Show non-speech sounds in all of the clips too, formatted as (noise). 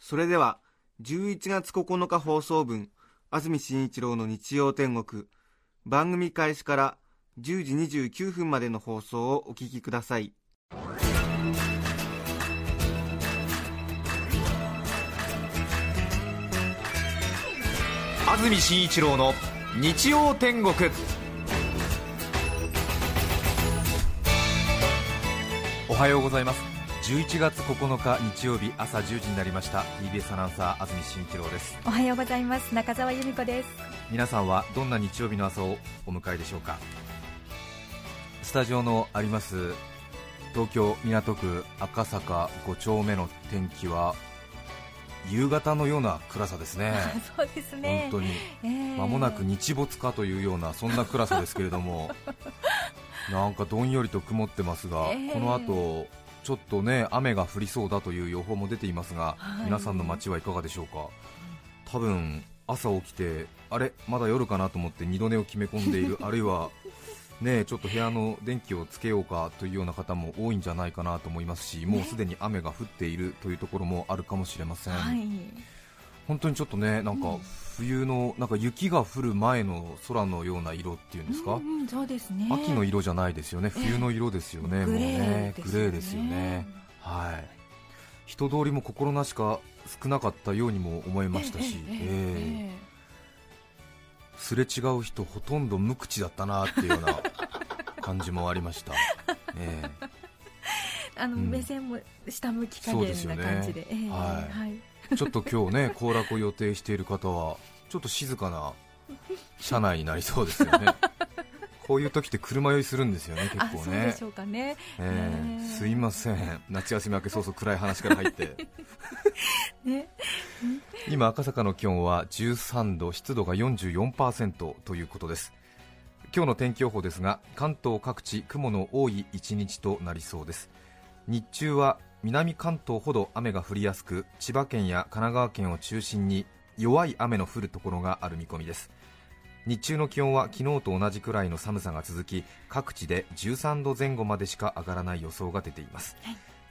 それでは11月9日放送分安住紳一郎の日曜天国番組開始から10時29分までの放送をお聞きください。安住紳一郎の日曜天国。おはようございます。11月9日日曜日朝10時になりました。TBS アナウンサー安住紳一郎です。おはようございます。中澤由美子です。皆さんはどんな日曜日の朝をお迎えでしょうか？スタジオのあります東京港区赤坂5丁目の天気は夕方のような暗さですね。(laughs) そうですね。本当に。えー間もなく日没かというようなそんな暗さですけれども。(laughs) なんかどんよりと曇ってますが、えーこの後ちょっとね雨が降りそうだという予報も出ていますが、はい。皆さんの街はいかがでしょうか？多分朝起きてあれ？まだ夜かなと思って二度寝を決め込んでいる (laughs) あるいはねちょっと部屋の電気をつけようかというような方も多いんじゃないかなと思いますしもうすでに雨が降っているというところもあるかもしれません、はい本当にちょっとねなんかうん。冬のなんか雪が降る前の空のような色っていうんですか、うんうんそうですね。秋の色じゃないですよね、冬の色ですよね、もうグレーねですよね。グレーですよね、はい、人通りも心なしか少なかったようにも思いましたし、えええええええすれ違う人、ほとんど無口だったなっていうような (laughs) 感じもありました。ええ。えあの、うん。目線も下向き加減そうですよね。な感じでええはい。はいちょっと今日ね、行楽を予定している方は、ちょっと静かな車内になりそうですよね。(laughs) こういう時って車酔いするんですよね、結あ構ねそうでし。ょうかねええねすいません、夏休み明け早々暗い話から入って。(laughs) ね今、赤坂の気温は13度、湿度が44%ということです。今日の天気予報ですが、関東各地、雲の多い一日となりそうです。日中は南関東ほど雨が降りやすく、千葉県や神奈川県を中心に弱い雨の降るところがある見込みです。日中の気温は昨日と同じくらいの寒さが続き各地で13度前後までしか上がらない予想が出ています、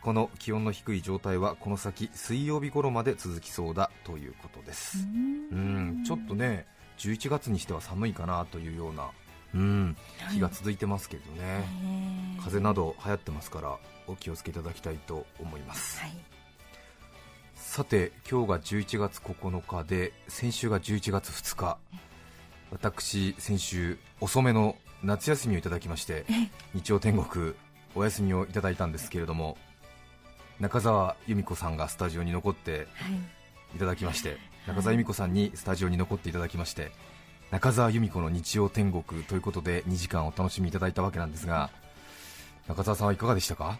この気温の低い状態はこの先水曜日頃まで続きそうだということです。うん。ちょっとね11月にしては寒いかなというようなうん。日が続いてますけどね、ええ風邪など流行ってますからお気をつけいただきたいと思います、はい。さて今日が11月9日で先週が11月2日。私先週遅めの夏休みをいただきまして日曜天国お休みをいただいたんですけれども中澤由美子さんがスタジオに残ってはい。いただきまして中澤由美子さんにスタジオに残っていただきまして中澤由美子の日曜天国ということで2時間お楽しみいただいたわけなんですが中澤さんはいかがでしたか？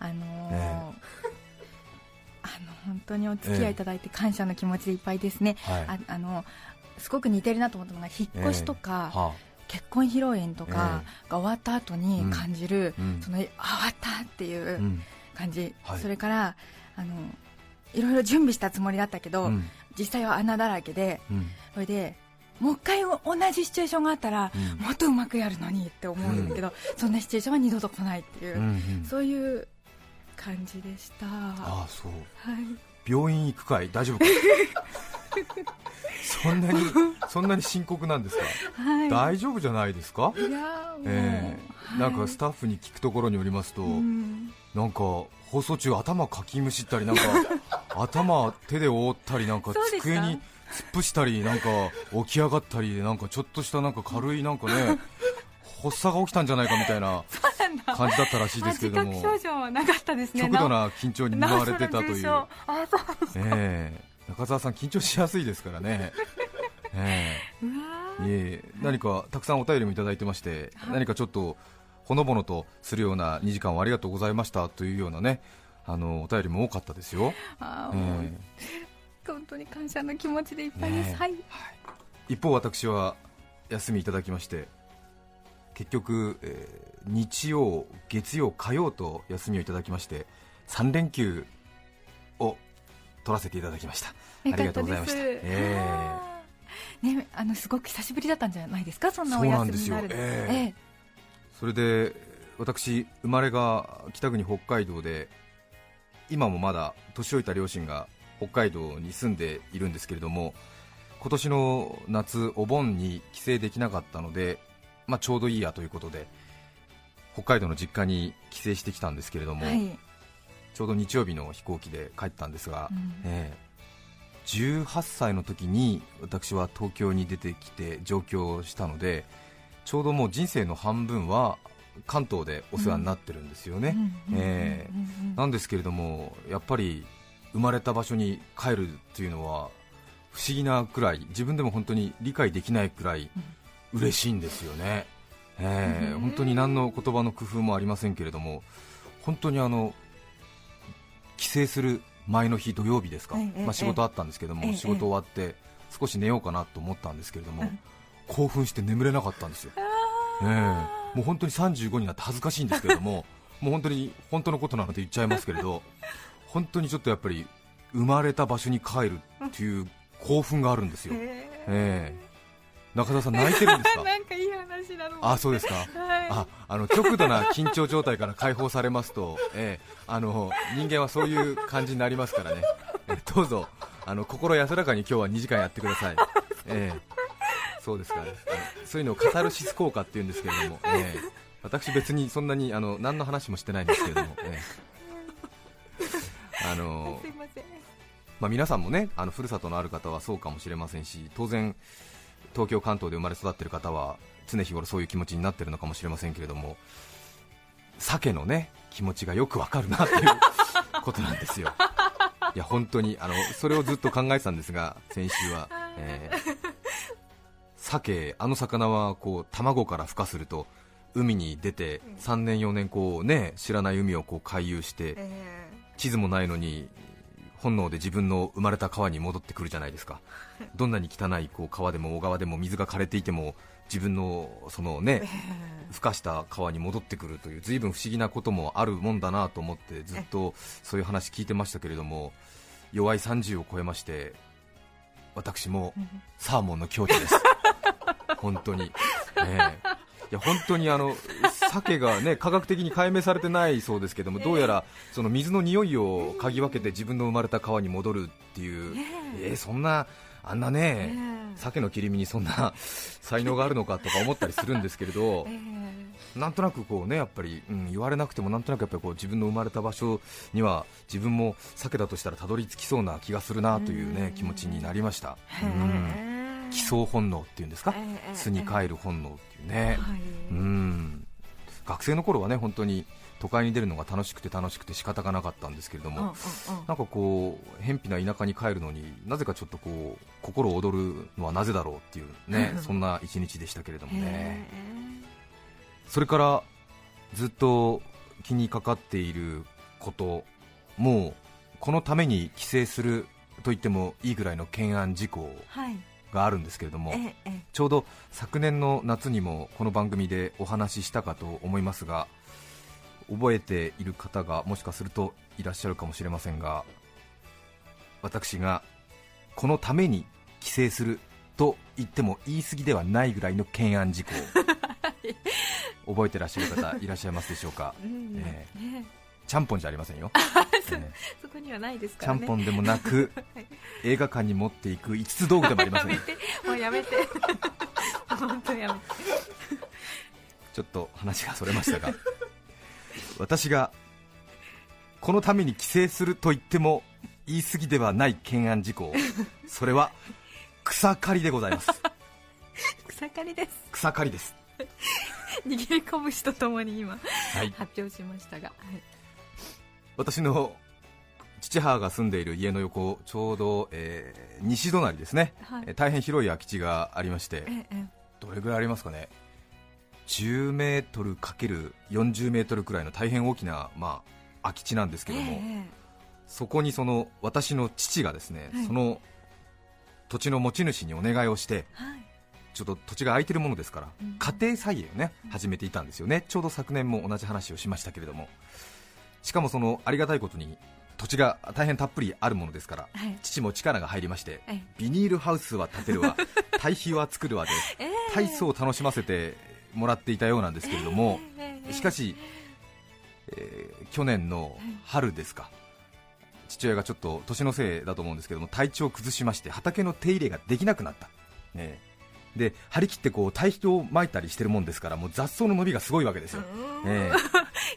あのーえ (laughs) あの本当にお付き合いいただいて感謝の気持ちでいっぱいですね、はい。ああのすごく似てるなと思ったのが引っ越しとか、は結婚披露宴とかが終わった後に感じる、うん。そのあ終わったっていあ、ううん。感じ、はい。それからあのいろいろ準備したつもりだったけど、うん。実際は穴だらけでうん。それでもう一回同じシチュエーションがあったら、うん。もっとうまくやるのにって思うんだけど、そんなシチュエーションは二度と来ないっていう、そういう感じでした。はああそう。い。病院行くかい？大丈夫か (laughs) そんなにそんなに深刻なんですか、はい。大丈夫じゃないですか、いやーもうええ。なんかスタッフに聞くところによりますと、うん。なんか放送中頭かきむしったりなんか頭手で覆ったりなんか机に突っ伏したりなんか起き上がったりなんかちょっとしたなんか軽いなんかね (laughs) 発作が起きたんじゃないかみたいな感じだったらしいですけれども。症状はなかったですね。極度な緊張に見舞われてたという。あそう。ですええ。中澤さん緊張しやすいですからね。えうわえいえ。何かたくさんお便りもいただいてまして、何かちょっとほのぼのとするような2時間をありがとうございましたというようなねあのお便りも多かったですよ、あえもうえ本当に感謝の気持ちでいっぱいです、ねえ。はい。一方私は休みいただきまして結局、えー日曜月曜火曜と休みをいただきまして3連休を取らせていただきました。ありがとうございました。えあー。ねあのすごく久しぶりだったんじゃないですか？そんなお休ですよみになるの。えええ。それで私生まれが北国北海道で今もまだ年老いた両親が北海道に住んでいるんですけれども今年の夏お盆に帰省できなかったので、まあ、ちょうどいいやということで北海道の実家に帰省してきたんですけれども、はい。ちょうど日曜日の飛行機で帰ったんですが、うん。ええ18歳の時に私は東京に出てきて上京したのでちょうどもう人生の半分は関東でお世話になってるんですよね、なんですけれどもやっぱり生まれた場所に帰るっていうのは不思議なくらい自分でも本当に理解できないくらい嬉しいんですよね、ええうん。本当に何の言葉の工夫もありませんけれども本当にあの帰省する前の日土曜日ですか、ええまあ、仕事あったんですけども、ええ仕事終わって少し寝ようかなと思ったんですけれども、うん興奮して眠れなかったんですよ、ええ。もう本当に35になって恥ずかしいんですけれどももう本当に本当のことなので言っちゃいますけれど本当にちょっとやっぱり生まれた場所に帰るっていう興奮があるんですよ、ええ。中田さん泣いてるんですか？(laughs) なんかいい話なのあそうですか。はい。ああの極度な緊張状態から解放されますと、ええ。あの人間はそういう感じになりますからね、(laughs) えどうぞ。あの心安らかに今日は2時間やってください、ええ。そうですか、あのそういうのをカタルシス効果っていうんですけれども、ええ。私、別にそんなにあの何の話もしてないんですけれども、ええあの (laughs) すいません。まあ、皆さんもねあのふるさとのある方はそうかもしれませんし当然東京、関東で生まれ育っている方は常日頃そういう気持ちになっているのかもしれませんけれども鮭のね気持ちがよくわかるなという (laughs) ことなんですよ。いや本当にあのそれをずっと考えてたんですが先週は、(laughs) えー鮭あの魚はこう卵から孵化すると海に出て3年4年こうね知らない海をこう回遊して地図もないのに本能で自分の生まれた川に戻ってくるじゃないですか。どんなに汚いこう川でも小川でも水が枯れていても自分のそのね孵化した川に戻ってくるという随分不思議なこともあるもんだなと思ってずっとそういう話聞いてましたけれども弱い30を超えまして私もサーモンの境地です。本当に、ええ。いや本当にあの鮭がね科学的に解明されてないそうですけども、どうやらその水の匂いを嗅ぎ分けて自分の生まれた川に戻るっていう、えーそんなあんなね、鮭の切り身にそんな (laughs) 才能があるのかとか思ったりするんですけれど、(laughs) なんとなくこうねやっぱり、うん、言われなくてもなんとなくやっぱりこう自分の生まれた場所には自分も鮭だとしたらたどり着きそうな気がするなというね気持ちになりました。うん。帰巣本能っていうんですか、巣に帰る本能っていうね、うん学生の頃はね本当に都会に出るのが楽しくて楽しくて仕方がなかったんですけれども、なんかこう偏僻な田舎に帰るのになぜかちょっとこう心躍るのはなぜだろうっていうね (laughs) そんな一日でしたけれどもね。それからずっと気にかかっていることもうこのために帰省すると言ってもいいぐらいの懸案事項はいがあるんですけれども、ええちょうど昨年の夏にもこの番組でお話ししたかと思いますが覚えている方がもしかするといらっしゃるかもしれませんが私がこのために帰省すると言っても言い過ぎではないぐらいの懸案事項 (laughs) 覚えてらっしゃる方いらっしゃいますでしょうか、ええ。ねちゃんぽんじゃありませんよ、え (laughs) えそこにはないですちからね。ゃんぽんでもなく映画館に持っていく五つ道具でもありません。よもうやめて。(laughs) 本当やめて。ちょっと話がそれましたが私がこのために帰省すると言っても言い過ぎではない懸案事項それは草刈りでございます。草刈りです。草刈りです。握り拳とともに今、はい。発表しましたが、はい私の父母が住んでいる家の横ちょうど、えー西隣ですね、はい。えー大変広い空き地がありましてええどれぐらいありますかね？10メートルかける40メートルくらいの大変大きな、まあ、空き地なんですけえども、えそこにその私の父がですね、はい。その土地の持ち主にお願いをしてはい。ちょっと土地が空いてるものですから、うん。家庭菜園をね始めていたんですよね、ちょうど昨年も同じ話をしましたけれども、しかもそのありがたいことに土地が大変たっぷりあるものですから、はい。父も力が入りまして、ええビニールハウスは建てるわ、(laughs) 堆肥は作るわで、ええ大層楽しませてもらっていたようなんですけれども、ええええしかし、えー去年の春ですか、父親がちょっと年のせいだと思うんですけども体調を崩しまして畑の手入れができなくなった、ねで張り切ってこう堆肥をまいたりしてるもんですからもう雑草の伸びがすごいわけですよ、え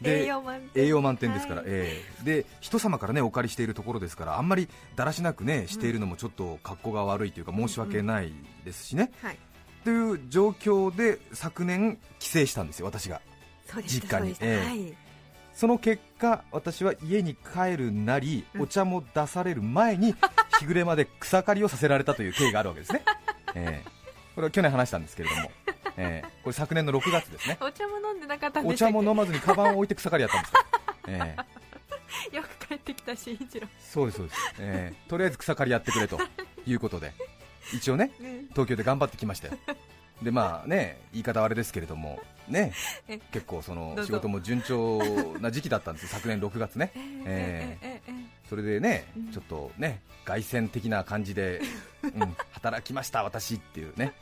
え。(laughs) で栄養満点。栄養満点ですから、はい。ええ。で人様からねお借りしているところですからあんまりだらしなくねしているのもちょっと格好が悪いというか申し訳ないですしね、はい。という状況で昨年帰省したんですよ私が。実家に。そええ。はい。その結果私は家に帰るなりうん。お茶も出される前に (laughs) 日暮れまで草刈りをさせられたという経緯があるわけですね、ええこれは去年話したんですけれども、(laughs) ええ。これ昨年の6月ですね。お茶も飲んでなかったんお茶も飲まずにカバンを置いて草刈りやったんですよ、(laughs) ええ。よく帰ってきた慎一郎。そうですそうです、ええ。とりあえず草刈りやってくれとい。うことで。一応ねうん東京で頑張ってきましたよ。でまあね言い方はあれですけれどもね。え。結構その仕事も順調な時期だったんですよ。昨年6月ね。ええええ。ええ。それでねうん。ちょっとね凱旋的な感じで、うん、働きました私っていうね。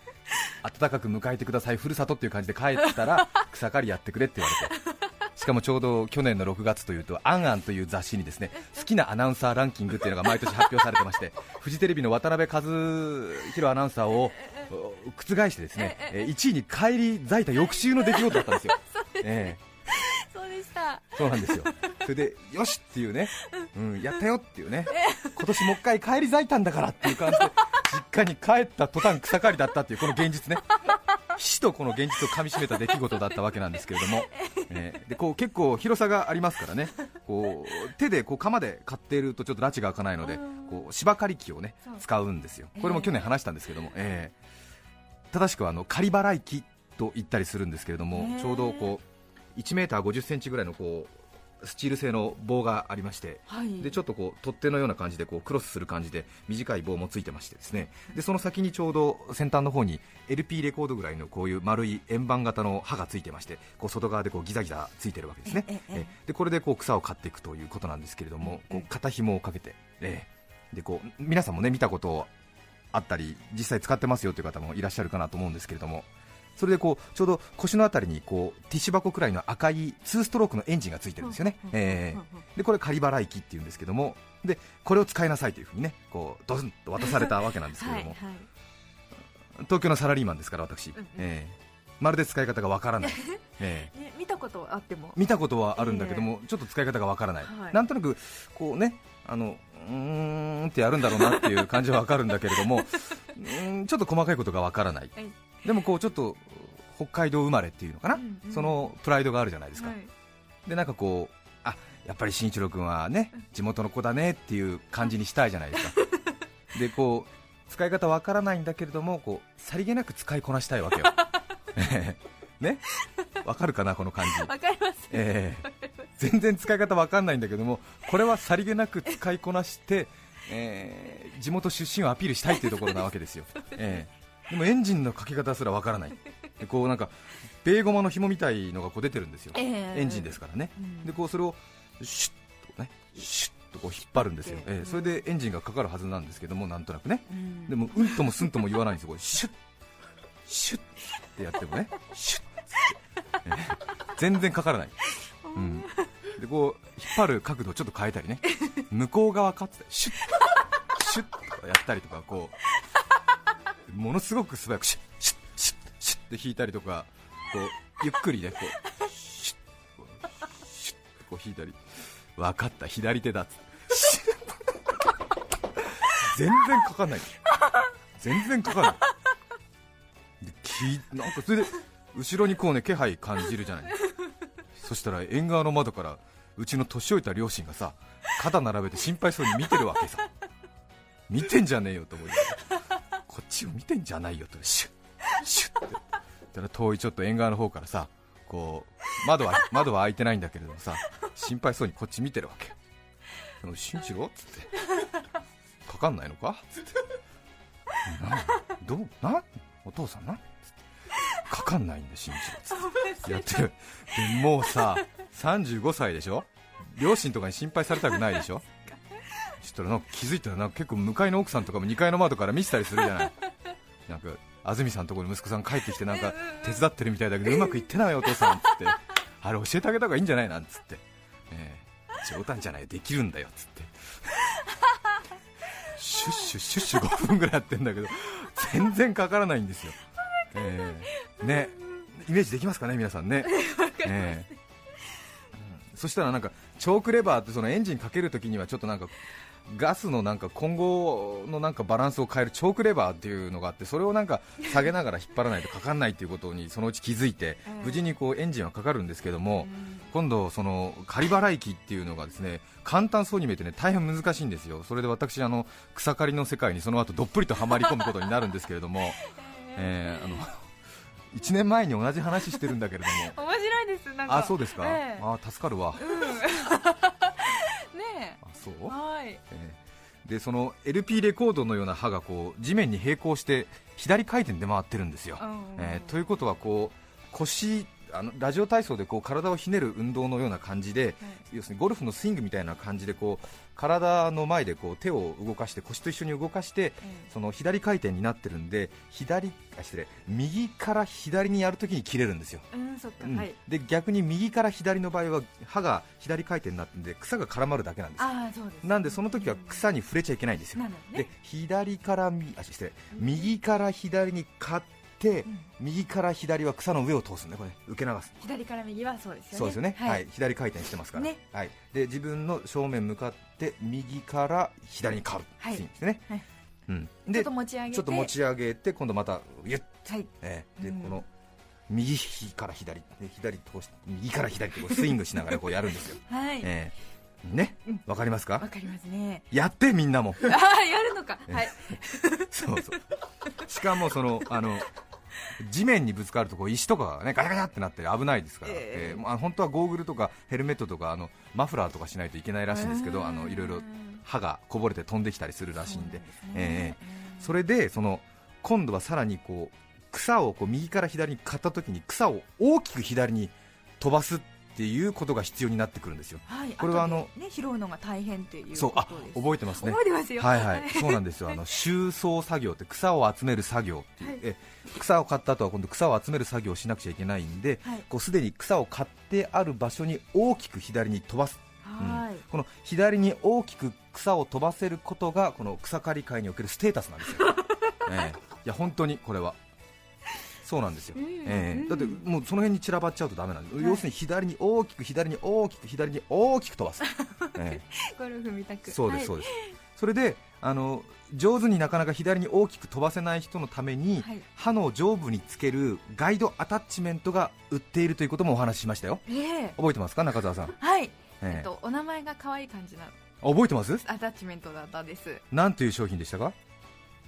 暖かく迎えてくださいふるさとっていう感じで帰ったら (laughs) 草刈りやってくれって言われて。しかもちょうど去年の6月というと「アンアン」という雑誌にですね好きなアナウンサーランキングっていうのが毎年発表されてまして (laughs) フジテレビの渡辺和弘アナウンサーをお覆してですねえー1位に返り咲いた翌週の出来事だったんですよ。(laughs) ええ。そうでした。そうなんですよ、それでよしっていうね、うん、やったよっていうね、今年もう一回帰り咲いたんだからっていう感じで、実家に帰った途端、草刈りだったっていうこの現実ね、死とこの現実をかみしめた出来事だったわけなんですけれども、えーでこう結構広さがありますからね、こう手でこう鎌で刈っているとちょっと拉致が開かないので、こう芝刈り機をね使うんですよ、これも去年話したんですけども、えー正しくはあの刈り払い機と言ったりするんですけれども、ちょうどこう1メーター50センチぐらいのこうスチール製の棒がありまして、はい。でちょっとこう取っ手のような感じでこうクロスする感じで短い棒もついてましてですね。でその先にちょうど先端の方に LP レコードぐらいのこういう丸い円盤型の刃がついてましてこう外側でこうギザギザついてるわけですね。えでこれでこう草を刈っていくということなんですけれどもこう肩紐をかけて、ええ。でこう皆さんもね見たことあったり実際使ってますよという方もいらっしゃるかなと思うんですけれどもそれでこうちょうど腰のあたりにこうティッシュ箱くらいの赤い2ストロークのエンジンがついてるんですよね、ええでこれ仮払い機っていうんですけども。でこれを使いなさいというふうにねこうドスンと渡されたわけなんですけれども、はいはい。東京のサラリーマンですから私、んうん。ええまるで使い方がわからない、(laughs) ええね、見たことあっても？見たことはあるんだけども、ちょっと使い方がわからない、はい。なんとなくこうねあのうーんってやるんだろうなっていう感じはわかるんだけれどもうーんちょっと細かいことがわからない、はいでもこうちょっと北海道生まれっていうのかな、うんうん。そのプライドがあるじゃないですか、はい。でなんかこうあやっぱり慎一郎君はね地元の子だねっていう感じにしたいじゃないですか。(laughs) でこう使い方わからないんだけれどもこうさりげなく使いこなしたいわけよ。(laughs) ね？わかるかなこの感じ。わかります。ええ。全然使い方わかんないんだけどもこれはさりげなく使いこなして、えー地元出身をアピールしたいというところなわけですよ、(laughs) ええでもエンジンのかけ方すらわからない。でこうなんかベーゴマの紐みたいのがこう出てるんですよ、ええ。エンジンですからね、うん。でこうそれをシュッとねシュッとこう引っ張るんですよ、ええそれでエンジンがかかるはずなんですけどもなんとなくね。うん。でもうんともすんとも言わないんですよ。これシュッシュッってやってもねシュッって、ええ。全然かからない、うん、でこう引っ張る角度をちょっと変えたりね。向こう側かってシュッシュッとかやったりとかこうものすごく素早くシュッシュッシュッシュッって引いたりとかこうゆっくりねこうシュッこうシュッとこう引いたり分かった左手だって。全然かかんない。全然かかんない。きなんかそれで後ろにこうね気配感じるじゃない。そしたら縁側の窓からうちの年老いた両親がさ肩並べて心配そうに見てるわけさ。見てんじゃねえよと思いながらこっちを見てんじゃないよと。シュッシュッって。たら遠いちょっと縁側の方からさこう窓は窓は開いてないんだけれどもさ心配そうにこっち見てるわけ。でも新一郎っつって。かかんないのか？つって。などう？なお父さんなつって。かかんないんだ新一郎つって。やってる。でもうさ35歳でしょ？両親とかに心配されたくないでしょ？そしたらなんか気づいたらなんか結構向かいの奥さんとかも2階の窓から見せたりするじゃないなんか安住さんのところに息子さん帰ってきてなんか手伝ってるみたいだけどうまくいってないよお父さんっつって。あれ教えてあげた方がいいんじゃないなんつって、ええ。冗談じゃないできるんだよっつって。シュッシュッシュッシュ5分ぐらいやってんだけど全然かからないんですよ、ええねイメージできますかね皆さんね、ええうんそしたらなんかチョークレバーってそのエンジンかけるときにはちょっとなんかガスのなんか今後のなんかバランスを変えるチョークレバーっていうのがあってそれをなんか下げながら引っ張らないとかかんないっていうことにそのうち気づいて無事にこうエンジンはかかるんですけども今度その仮払い機っていうのがですね簡単そうに見えてね大変難しいんですよ。それで私あの草刈りの世界にその後どっぷりとはまり込むことになるんですけれども、(laughs) えー。あの1年前に同じ話してるんだけれども。(laughs) 面白いです。なんか。あそうですか、ええ。あ助かるわ、ねあそう？えはい。えーでその LP レコードのような刃がこう地面に並行して左回転で回ってるんですよ、うんえーということはこう腰あのラジオ体操でこう体をひねる運動のような感じで、要するにゴルフのスイングみたいな感じでこう体の前でこう手を動かして腰と一緒に動かして、その左回転になってるんで左あ失礼右から左にやるときに切れるんですよ、うんそっか、うん。はい。で逆に右から左の場合は刃が左回転になってるんで草が絡まるだけなんですよ。ああそうですなんでその時は草に触れちゃいけないんですよ。でね。左からみあ失礼右から左に買って、ん右から左は草の上を通すんでこれ。受け流す。左から右はそうですよね。そうですよね、はい。はい、左回転してますから、ね。はい、で自分の正面向かって右から左に変わる。はい。スイングですね、はい。うん、ちょでっと持ち上げて。ちょっと持ち上げて今度またゆっ、はい。えーでうん。この右から左で左通して右から左ってこうスイングしながらこうやるんですよ、(laughs) はい。えー。ね？わかりますか？わかりますね。やってみんなも。(laughs) ああやるのか。はい。そうそう。しかもそのあの地面にぶつかるとこう石とかがねガチャガチャってなって危ないですから、ええ。ーまあ、本当はゴーグルとかヘルメットとかあのマフラーとかしないといけないらしいんですけどあのいろいろ歯がこぼれて飛んできたりするらしいんで。えーそれでその今度はさらにこう草をこう右から左に刈った時に草を大きく左に飛ばすっていうことが必要になってくるんですよ。はいこれはあのね拾うのが大変っていうそうあ覚えてますね。覚えてますよ。はいはい、(laughs) そうなんですよ、あの収葬作業って草を集める作業っていう、はい。え草を刈った後は今度草を集める作業をしなくちゃいけないんで、はい。こうすでに草を刈ってある場所に大きく左に飛ばす、はい、この左に大きく草を飛ばせることがこの草刈り界におけるステータスなんですよ、(laughs) ええ。いや本当にこれは。そうなんですよ、うんええ。だってもうその辺に散らばっちゃうとダメなんです、はい。要するに左に大きく左に大きく左に大きく飛ばす、(laughs) ええ。ゴルフみたく。そうです、はい。そうです。それであの上手になかなか左に大きく飛ばせない人のために、はい。刃の上部につけるガイドアタッチメントが売っているということもお話ししましたよ。ええ。覚えてますか中澤さん？はい、ええ。えっとお名前が可愛い感じな覚えてます？アタッチメントだったです。なんという商品でしたか？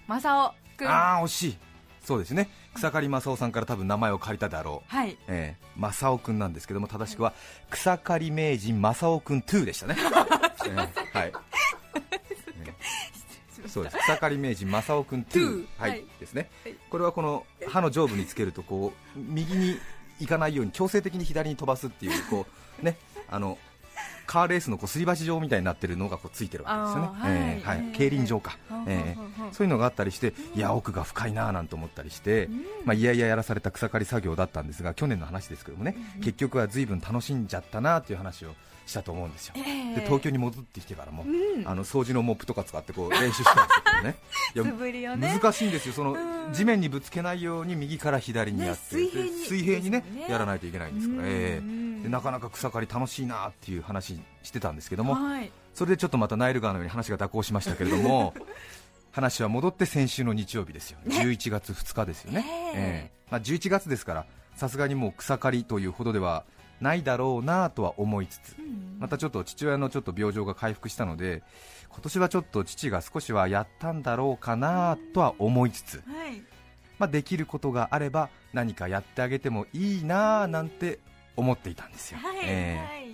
マサオくん。ああ惜しい。そうですね。草刈正雄さんから多分名前を借りたであろう。はい。ええ。正雄くんなんですけども正しくは草刈名人正雄くん2でしたね。(laughs) ええ。はい。そうです。草刈名人正雄くん2、2はい。はい。ですね。はい、これはこの刃の上部につけるとこう右に行かないように強制的に左に飛ばすっていうこう、ね、あのカーレースのこうすり鉢状みたいになってるのがこうついてるわけですよね、はい。競輪場か、えそういうのがあったりして、いや奥が深いなぁなんて思ったりして、まあ、いやいややらされた草刈り作業だったんですが去年の話ですけどもね、結局は随分楽しんじゃったなという話をしたと思うんですよ、ええで東京に戻ってきてからも、うん。あの掃除のモップとか使ってこう練習したんですけどね。(laughs) ね。難しいんですよ。そのうん。地面にぶつけないように右から左にやって、ね水平に。ねやらないといけないんですから、うんええうんでなかなか草刈り楽しいなっていう話してたんですけども、はい。それでちょっとまたナイル川のように話が蛇行しましたけれども (laughs) 話は戻って先週の日曜日ですよ、11月2日ですよね、ええ。まあ、11月ですから、さすがにもう草刈りというほどではないだろうなとは思いつつ、またちょっと父親のちょっと病状が回復したので、今年はちょっと父が少しはやったんだろうかなとは思いつつ、はい。まあ、できることがあれば何かやってあげてもいいななんて思っていたんですよ、はい、ええ。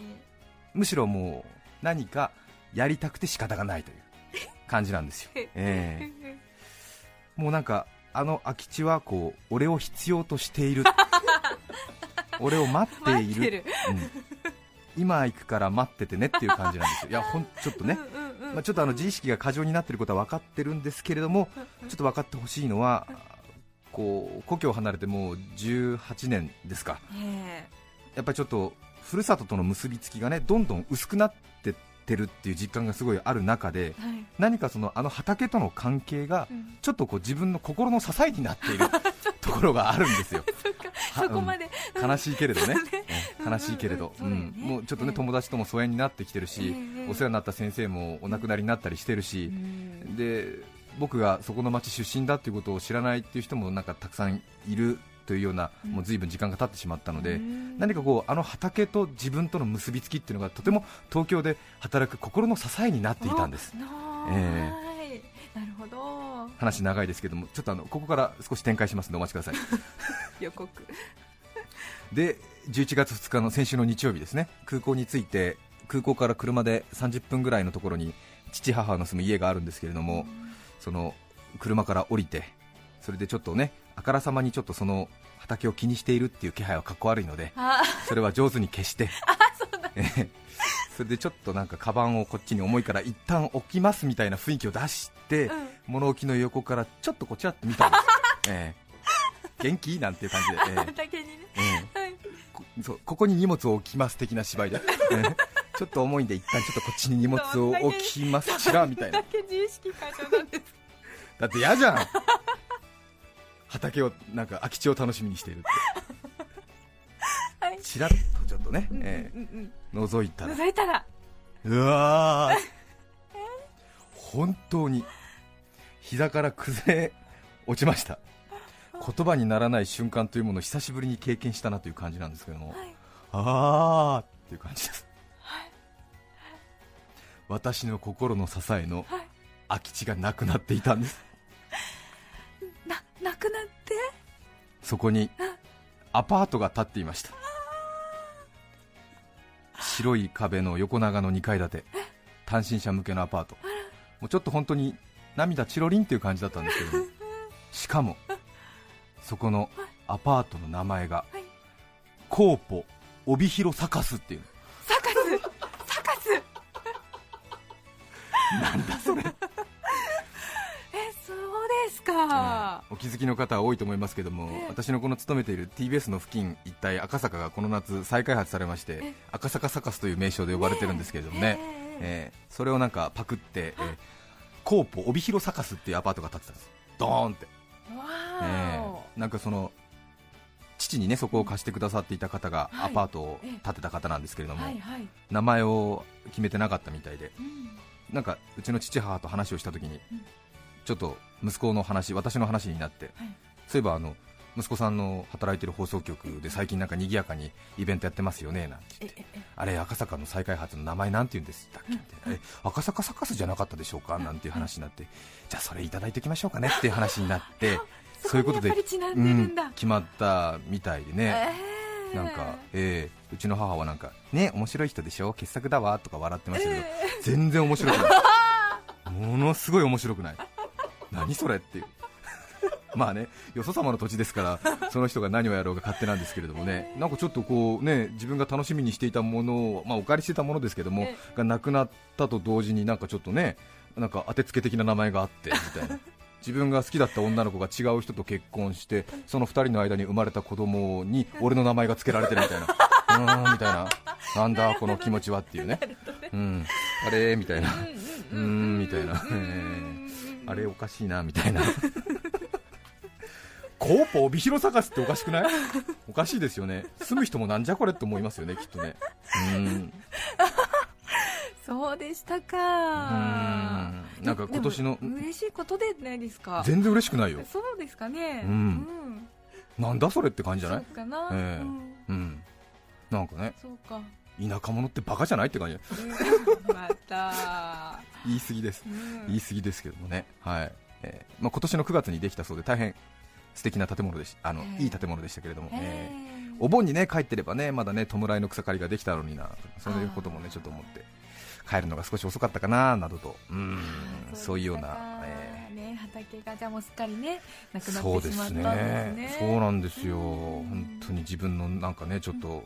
むしろもう何かやりたくて仕方がないという感じなんですよ、ええもうなんかあの空き地はこう俺を必要としている。(laughs) 俺を待っている。うん。今行くから待っててねっていう感じなんですよ。いやほんちょっとね、うんうんうんまあ、ちょっとあの自意識が過剰になっていることは分かってるんですけれども、ちょっと分かってほしいのは、こう故郷を離れてもう18年ですか、えやっぱりちょっとふるさととの結びつきがねどんどん薄くなってってるっていう実感がすごいある中で、えはい。何かそのあの畑との関係がうん。ちょっとこう自分の心の支えになっている (laughs) ところがあるんですよ。は (laughs) そこまで、うん。悲しいけれどね、(laughs) ね。うん。悲しいけれど、うん。うん。ねもうちょっとね、ええ友達とも疎遠になってきてるし、ええお世話になった先生もお亡くなりになったりしてるし、うん。で僕がそこの町出身だっていうことを知らないっていう人もなんかたくさんいるというような、もう随分時間が経ってしまったので、うん。何かこうあの畑と自分との結びつきっていうのがとても東京で働く心の支えになっていたんです。あえはい。なるほど。話長いですけども、ちょっとあのここから少し展開しますのでお待ちください。(laughs) 予告。(laughs) で11月2日の先週の日曜日ですね。空港に着いて空港から車で30分ぐらいのところに父母の住む家があるんですけれどもその車から降りてそれでちょっとねあからさまにちょっとその畑を気にしているっていう気配はかっこ悪いのであ (laughs) それは上手に消して。ええ (laughs) それでちょっとなんかカバンをこっちに重いから一旦置きますみたいな雰囲気を出して、うん。物置の横からちょっとこちらって見たんですよ、(laughs) ええ。元気？なんていう感じで、ええ。畑にね。ええ。はい。こそうここに荷物を置きます的な芝居で、ええ。ちょっと重いんで一旦ちょっとこっちに荷物を置きます。ちらみたいな。だけ自意識過剰なんです。だって嫌じゃん畑をなんか空き地を楽しみにしているって。はい。ちらっとちょっとね、えうんうんえ覗いたら。覗いたら。うわー。本当に膝から崩れ落ちました。言葉にならない瞬間というものを久しぶりに経験したなという感じなんですけども、はい。あーっていう感じです、私の心の支えのはい。空き地がなくなっていたんですそこにアパートが建っていました。白い壁の横長の2階建て。単身者向けのアパート。もうちょっと本当に涙チロリンっていう感じだったんですけども。しかもそこのアパートの名前がはいコーポ帯広サカスっていう。サカス！サカス！なんだそれ、ですか、お気づきの方は多いと思いますけども、ええ。私のこの勤めている TBS の付近一帯赤坂がこの夏再開発されまして、え赤坂サカスという名称で呼ばれてるんですけれどもね、えーそれをなんかパクって、えーコーポ帯広サカスっていうアパートが建ってたんです。ドーンって、わえーなんかその父にねそこを貸してくださっていた方がはい。アパートを建てた方なんですけれども、名前を決めてなかったみたいで。うん。なんかうちの父母と話をしたときに、うんちょっと息子の話私の話になって、はい。そういえばあの息子さんの働いてる放送局で最近なんか賑やかにイベントやってますよねなんて言ってあれ赤坂の再開発の名前なんて言うんですだっけ？みたい赤坂サカスじゃなかったでしょうか？なんていう話になって。じゃあそれいただいておきましょうかねっていう話になって (laughs) そういうことでうん決まったみたいでね、えー。なんか、えーうちの母はなんか、ね、面白い人でしょ、傑作だわとか笑ってましたけど、全然面白くない、(laughs) ものすごい面白くない、何それっていう、(laughs) まあね、よそ様の土地ですから、その人が何をやろうが勝手なんですけれどもね、なんかちょっとこうね、自分が楽しみにしていたものを、まあ、お借りしてたものですけどもえ、がなくなったと同時に、なんかちょっとね、なんか当てつけ的な名前があってみたいな。自分が好きだった女の子が違う人と結婚してその2人の間に生まれた子供に俺の名前が付けられてるみたいな、(laughs) うーんみたいな、なんだこの気持ちはっていうね、うん、あれみたいな、うーんみたいな、えーあれおかしいなみたいな、(laughs) コーポ帯広探すっておかしくない？おかしいですよね、住む人もなんじゃこれって思いますよね、きっとね。うん。そそうでしたうかん。なんか今年の嬉しいことでないですか？全然嬉しくないよ。そうですかね。うん。なんだそれって感じじゃない？そうかな、ええ。うん。うん。なんかね。そうか田舎者ってバカじゃないって感じ。うんまた、(laughs) 言い過ぎです。うん。言い過ぎですけどもね、はい。えーまあ、今年の9月にできたそうで大変素敵な建物でしあの、ええ。いい建物でしたけれども、えーええお盆にね帰ってればねまだね弔いの草刈りができたのになそういうこともねちょっと思って帰るのが少し遅かったかななどと。うんそういうような、ええね畑がじゃあもうすっかりねなくなそうってですねしまったんですね。そうなんですよ、うん本当に自分のなんかねちょっと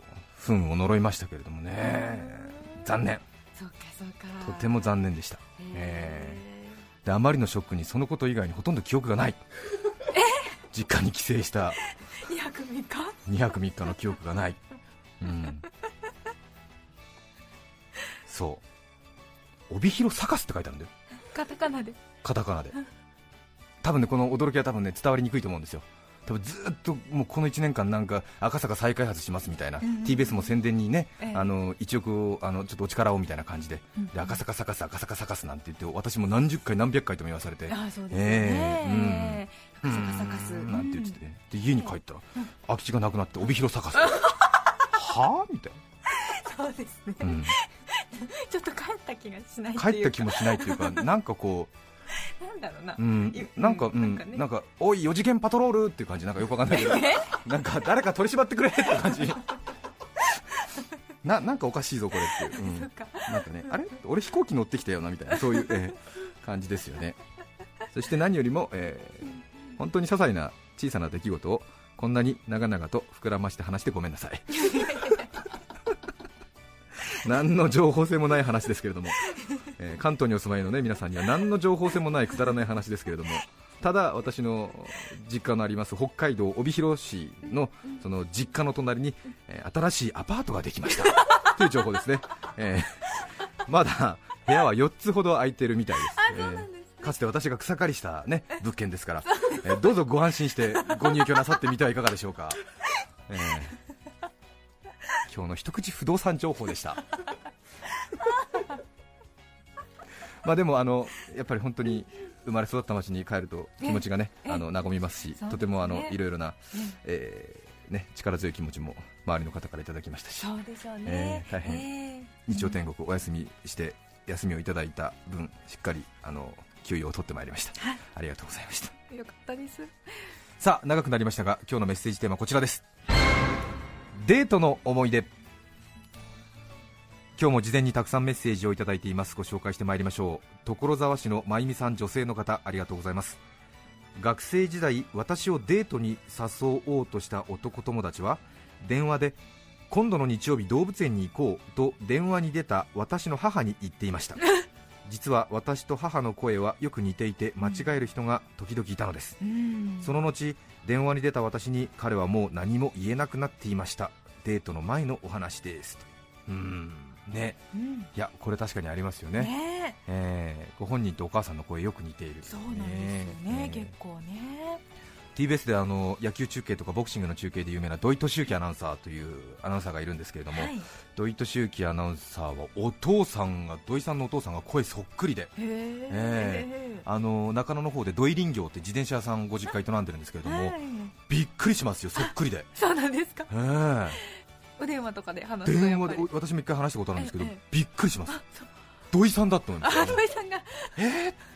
運を呪いましたけれどもね、残念、とても残念でした、えであまりのショックにそのこと以外にほとんど記憶がない、実家に帰省した。え2泊3日？2泊3日の記憶がない、うん、そう。帯広サカスって書いてあるんだよ。カタカナで。カタカナで。多分ねこの驚きは多分ね伝わりにくいと思うんですよ多分ずっともうこの1年間なんか赤坂再開発しますみたいな、うん TBS も宣伝にね、ええ。あの1億をあのちょっとお力をみたいな感じで,、うんで赤坂サカス赤坂サカスなんて言って私も何十回何百回とも言わされて。ああそうですよえね、うん。サカサカス。うん。なんて言ってて、ねで家に帰ったら、空き地がなくなって帯広サカス。(laughs) はあ？みたいそうですね、な、うん。(laughs) ちょっと帰った気がしないっていうか。帰った気もしないっていうかなんかこ (laughs) なんだろうな、う、うん。い、なんか、うん、なんかおい、4次元パトロールっていう感じ、なんかよくわかんないけど、(laughs) なんか誰か取り締まってくれって感じ、ななんかおかしいぞ、これっていう、うん。なんかね、あれ？俺、飛行機乗ってきたよなみたいな、そういう、えー感じですよね。そして何よりも、えー本当に些細な小さな出来事をこんなに長々と膨らまして話してごめんなさい。(laughs) 何の情報性もない話ですけれども、えー関東にお住まいの、ね、皆さんには何の情報性もないくだらない話ですけれども、ただ私の実家のあります北海道帯広市のその実家の隣に、えー新しいアパートができました。という情報ですね、えーまだ部屋は4つほど空いてるみたいです。えーかつて私が草刈りした、ね、物件ですから、えーどうぞご安心してご入居なさってみてはいかがでしょうか、えー今日の一口不動産情報でしたまあでもあのやっぱり本当に生まれ育った町に帰ると気持ちがねええあの和みますしとてもあのいろいろな、ええーね、力強い気持ちも周りの方からいただきましたし。そうでしょうね、えー大変。えー日曜天国お休みして休みをいただいた分しっかりあの給与を取ってまいりました。はい。ありがとうございました。よかったです。さあ長くなりましたが今日のメッセージテーマはこちらです。デートの思い出今日も事前にたくさんメッセージをいただいています。ご紹介してまいりましょう。所沢市のまゆみさん女性の方ありがとうございます。学生時代私をデートに誘おうとした男友達は電話で今度の日曜日動物園に行こうと電話に出た私の母に言っていました。(laughs) 実は私と母の声はよく似ていて間違える人が時々いたのです。うん。その後電話に出た私に彼はもう何も言えなくなっていました。デートの前のお話です。うーんね。うん。いやこれ確かにありますよね。ね。えーご本人とお母さんの声よく似ている。そうなんですよね。結構ね。TBS であの野球中継とかボクシングの中継で有名な土井敏之アナウンサーというアナウンサーがいるんですけれども、はい。土井敏之アナウンサーはお父さんが土井さんのお父さんが声そっくりで。へえあの中野の方で土井林業って自転車屋さんご実家営んでるんですけれども、はい。びっくりしますよ。そっくりで、(laughs) そうなんですか？ええお電話とかで話す電話で私も一回話したことあるんですけど、ええびっくりします。土井さんだったす土井さんが。え？(laughs)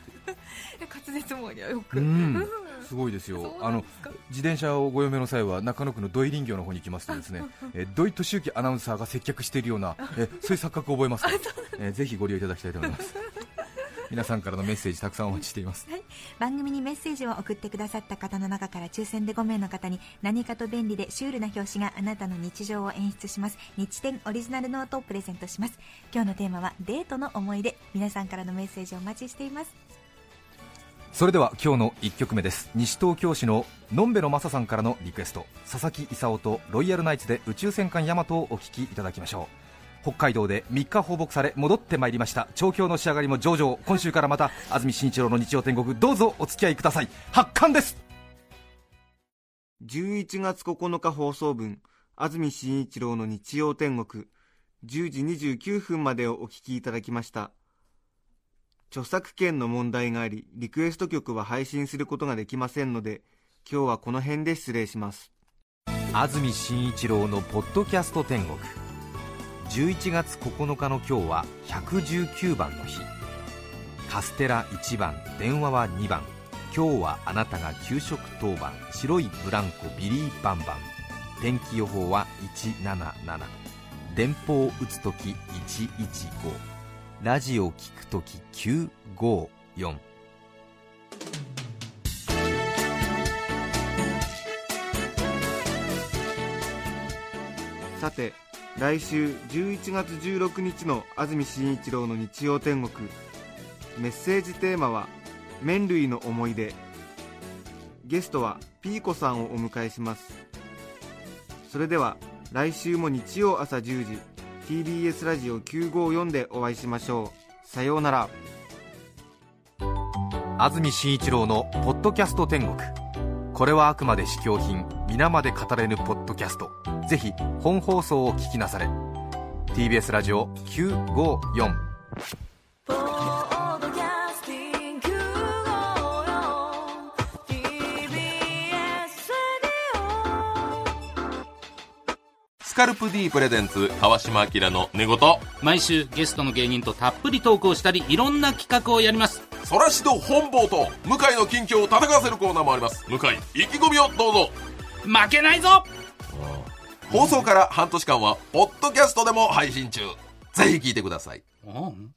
滑舌もよく。うん。すごいですよ。あの自転車をご用命の際は中野区の土井林業の方に行きますとですね、えー土井敏之アナウンサーが接客しているような、えーそういう錯覚を覚えますから、えーぜひご利用いただきたいと思います皆さんからのメッセージたくさんお待ちしています。番組にメッセージを送ってくださった方の中から抽選で5名の方に何かと便利でシュールな表紙があなたの日常を演出します。日展オリジナルノートをプレゼントします。今日のテーマはデートの思い出。皆さんからのメッセージをお待ちしています。それでは今日の1曲目です。西東京市ののんべのまささんからのリクエスト。佐々木勲とロイヤルナイツで宇宙戦艦ヤマトをお聴きいただきましょう北海道で3日放牧され戻ってまいりました。調教の仕上がりも上々。今週からまた安住紳一郎の日曜天国どうぞお付き合いください。発刊です。11月9日放送分安住紳一郎の日曜天国。10時29分までをお聞きいただきました。著作権の問題がありリクエスト曲は配信することができませんので今日はこの辺で失礼します。安住紳一郎の「ポッドキャスト天国」11月9日の今日は119番の日。カステラ1番電話は2番。今日はあなたが給食当番。白いブランコビリーバンバン。天気予報は177電報を打つとき115ラジオ聞くとき954さて来週11月16日の安住紳一郎の日曜天国。メッセージテーマは「麺類の思い出」ゲストはピーコさんをお迎えします。それでは来週も日曜朝10時 TBS ラジオ954でお会いしましょう。さようなら。安住紳一郎の「ポッドキャスト天国」これはあくまで試供品。皆まで語れぬポッドキャスト。ぜひ本放送を聞きなされ。TBS ラジオ954ポッドキャスティング TBS スカルプ D プレゼンツ川島明の寝言。毎週ゲストの芸人とたっぷりトークをしたりいろんな企画をやります。そらしど本坊と向井の近況を戦わせるコーナーもあります。向井意気込みをどうぞ負けないぞ！放送から半年間はポッドキャストでも配信中。ぜひ聞いてください。うん